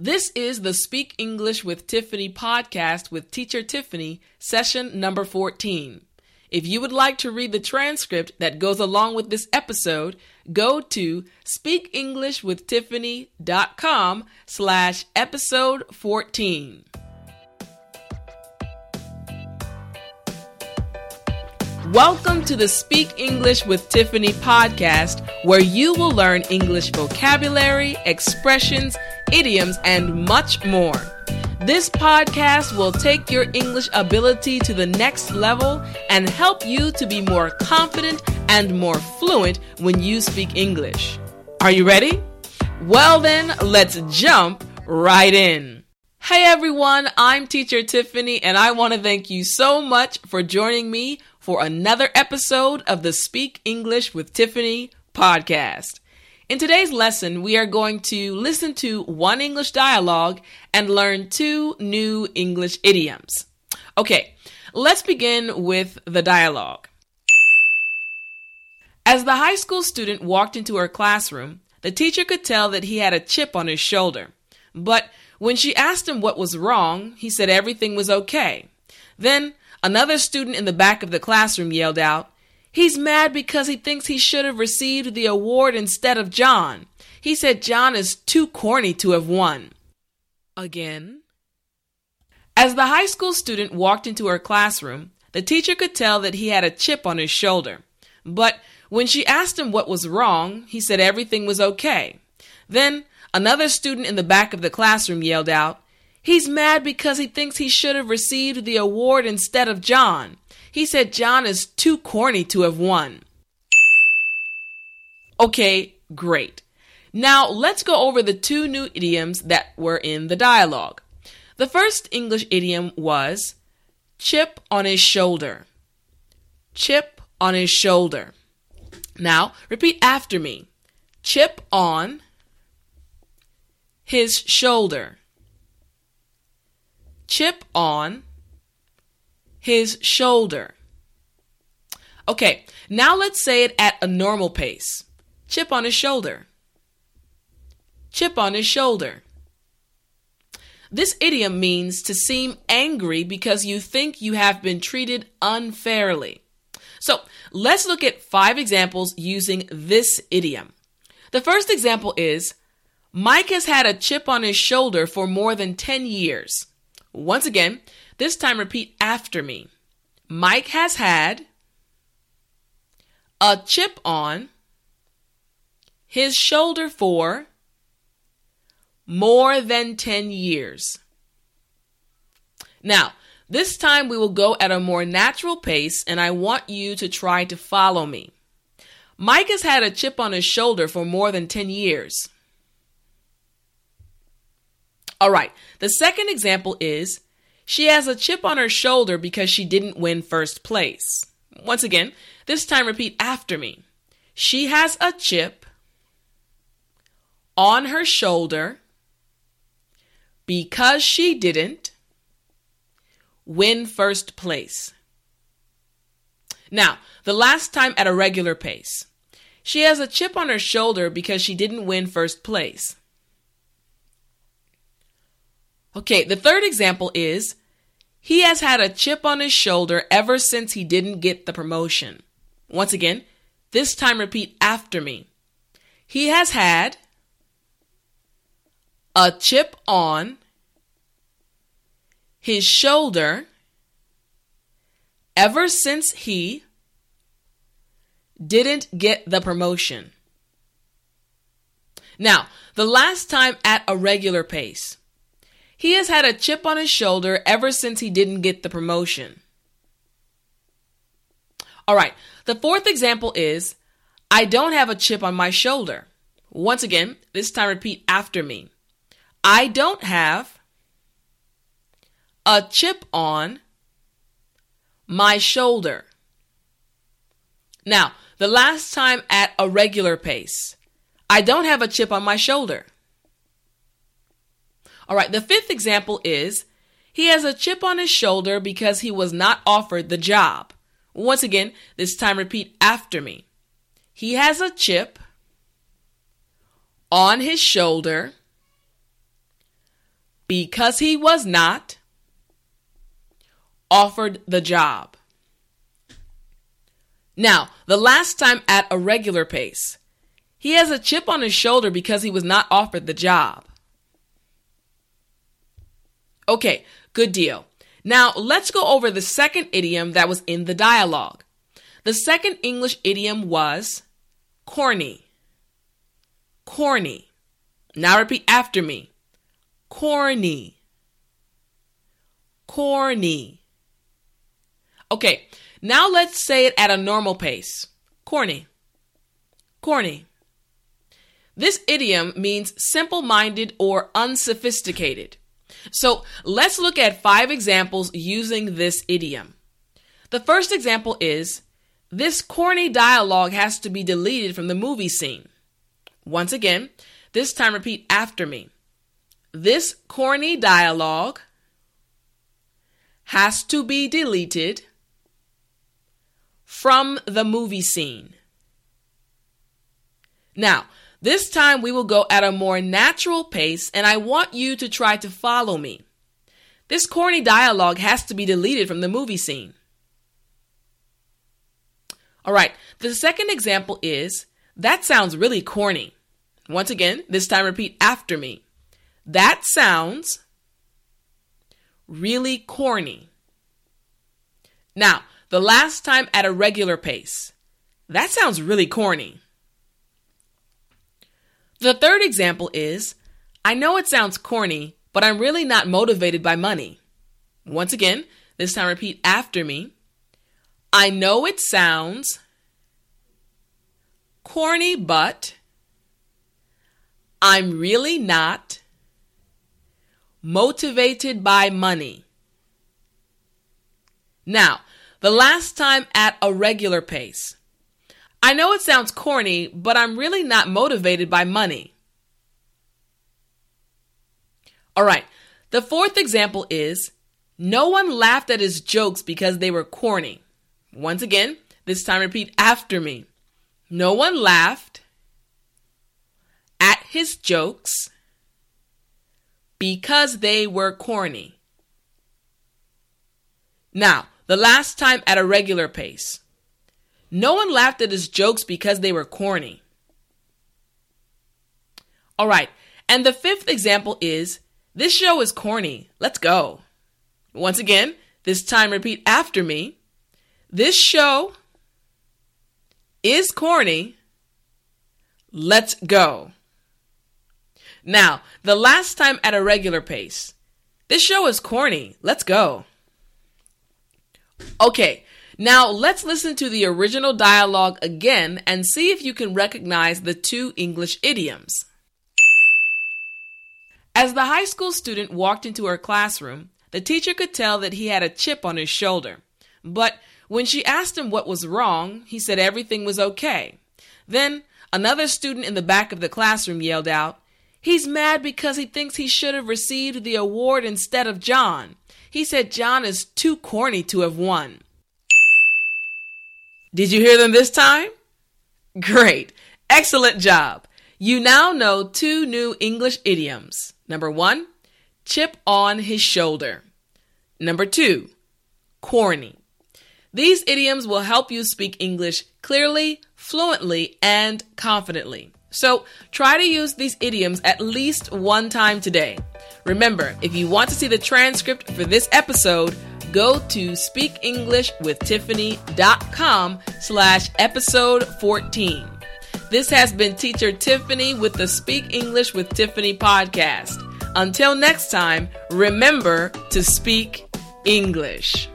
This is the Speak English with Tiffany podcast with Teacher Tiffany, session number 14. If you would like to read the transcript that goes along with this episode, go to speakenglishwithtiffany.com slash episode 14. Welcome to the Speak English with Tiffany podcast, where you will learn English vocabulary, expressions, idioms, and much more. This podcast will take your English ability to the next level and help you to be more confident and more fluent when you speak English. Are you ready? Well, then, let's jump right in. Hey everyone, I'm Teacher Tiffany, and I want to thank you so much for joining me for another episode of the Speak English with Tiffany podcast. In today's lesson, we are going to listen to one English dialogue and learn two new English idioms. Okay, let's begin with the dialogue. As the high school student walked into her classroom, the teacher could tell that he had a chip on his shoulder. But when she asked him what was wrong, he said everything was okay. Then Another student in the back of the classroom yelled out, He's mad because he thinks he should have received the award instead of John. He said John is too corny to have won. Again. As the high school student walked into her classroom, the teacher could tell that he had a chip on his shoulder. But when she asked him what was wrong, he said everything was okay. Then another student in the back of the classroom yelled out, He's mad because he thinks he should have received the award instead of John. He said John is too corny to have won. Okay, great. Now let's go over the two new idioms that were in the dialogue. The first English idiom was chip on his shoulder. Chip on his shoulder. Now repeat after me. Chip on his shoulder chip on his shoulder. Okay, now let's say it at a normal pace. Chip on his shoulder. Chip on his shoulder. This idiom means to seem angry because you think you have been treated unfairly. So let's look at five examples using this idiom. The first example is Mike has had a chip on his shoulder for more than 10 years. Once again, this time repeat after me. Mike has had a chip on his shoulder for more than 10 years. Now, this time we will go at a more natural pace, and I want you to try to follow me. Mike has had a chip on his shoulder for more than 10 years. All right. The second example is she has a chip on her shoulder because she didn't win first place. Once again, this time repeat after me. She has a chip on her shoulder because she didn't win first place. Now, the last time at a regular pace. She has a chip on her shoulder because she didn't win first place. Okay, the third example is he has had a chip on his shoulder ever since he didn't get the promotion. Once again, this time repeat after me. He has had a chip on his shoulder ever since he didn't get the promotion. Now, the last time at a regular pace. He has had a chip on his shoulder ever since he didn't get the promotion. All right, the fourth example is I don't have a chip on my shoulder. Once again, this time repeat after me. I don't have a chip on my shoulder. Now, the last time at a regular pace, I don't have a chip on my shoulder. All right, the fifth example is he has a chip on his shoulder because he was not offered the job. Once again, this time repeat after me. He has a chip on his shoulder because he was not offered the job. Now, the last time at a regular pace, he has a chip on his shoulder because he was not offered the job. Okay, good deal. Now, let's go over the second idiom that was in the dialogue. The second English idiom was corny. Corny. Now repeat after me. Corny. Corny. Okay, now let's say it at a normal pace. Corny. Corny. This idiom means simple minded or unsophisticated. So let's look at five examples using this idiom. The first example is this corny dialogue has to be deleted from the movie scene. Once again, this time repeat after me. This corny dialogue has to be deleted from the movie scene. Now, this time we will go at a more natural pace, and I want you to try to follow me. This corny dialogue has to be deleted from the movie scene. All right, the second example is that sounds really corny. Once again, this time repeat after me. That sounds really corny. Now, the last time at a regular pace. That sounds really corny. The third example is I know it sounds corny, but I'm really not motivated by money. Once again, this time repeat after me. I know it sounds corny, but I'm really not motivated by money. Now, the last time at a regular pace. I know it sounds corny, but I'm really not motivated by money. All right, the fourth example is no one laughed at his jokes because they were corny. Once again, this time repeat after me. No one laughed at his jokes because they were corny. Now, the last time at a regular pace. No one laughed at his jokes because they were corny. All right, and the fifth example is this show is corny. Let's go. Once again, this time repeat after me. This show is corny. Let's go. Now, the last time at a regular pace. This show is corny. Let's go. Okay, now let's listen to the original dialogue again and see if you can recognize the two English idioms. As the high school student walked into her classroom, the teacher could tell that he had a chip on his shoulder. But when she asked him what was wrong, he said everything was okay. Then another student in the back of the classroom yelled out, He's mad because he thinks he should have received the award instead of John. He said John is too corny to have won. Did you hear them this time? Great. Excellent job. You now know two new English idioms. Number one, chip on his shoulder. Number two, corny. These idioms will help you speak English clearly, fluently, and confidently. So try to use these idioms at least one time today. Remember, if you want to see the transcript for this episode, go to speakenglishwithtiffany.com slash episode 14. This has been teacher Tiffany with the Speak English with Tiffany podcast. Until next time, remember to speak English.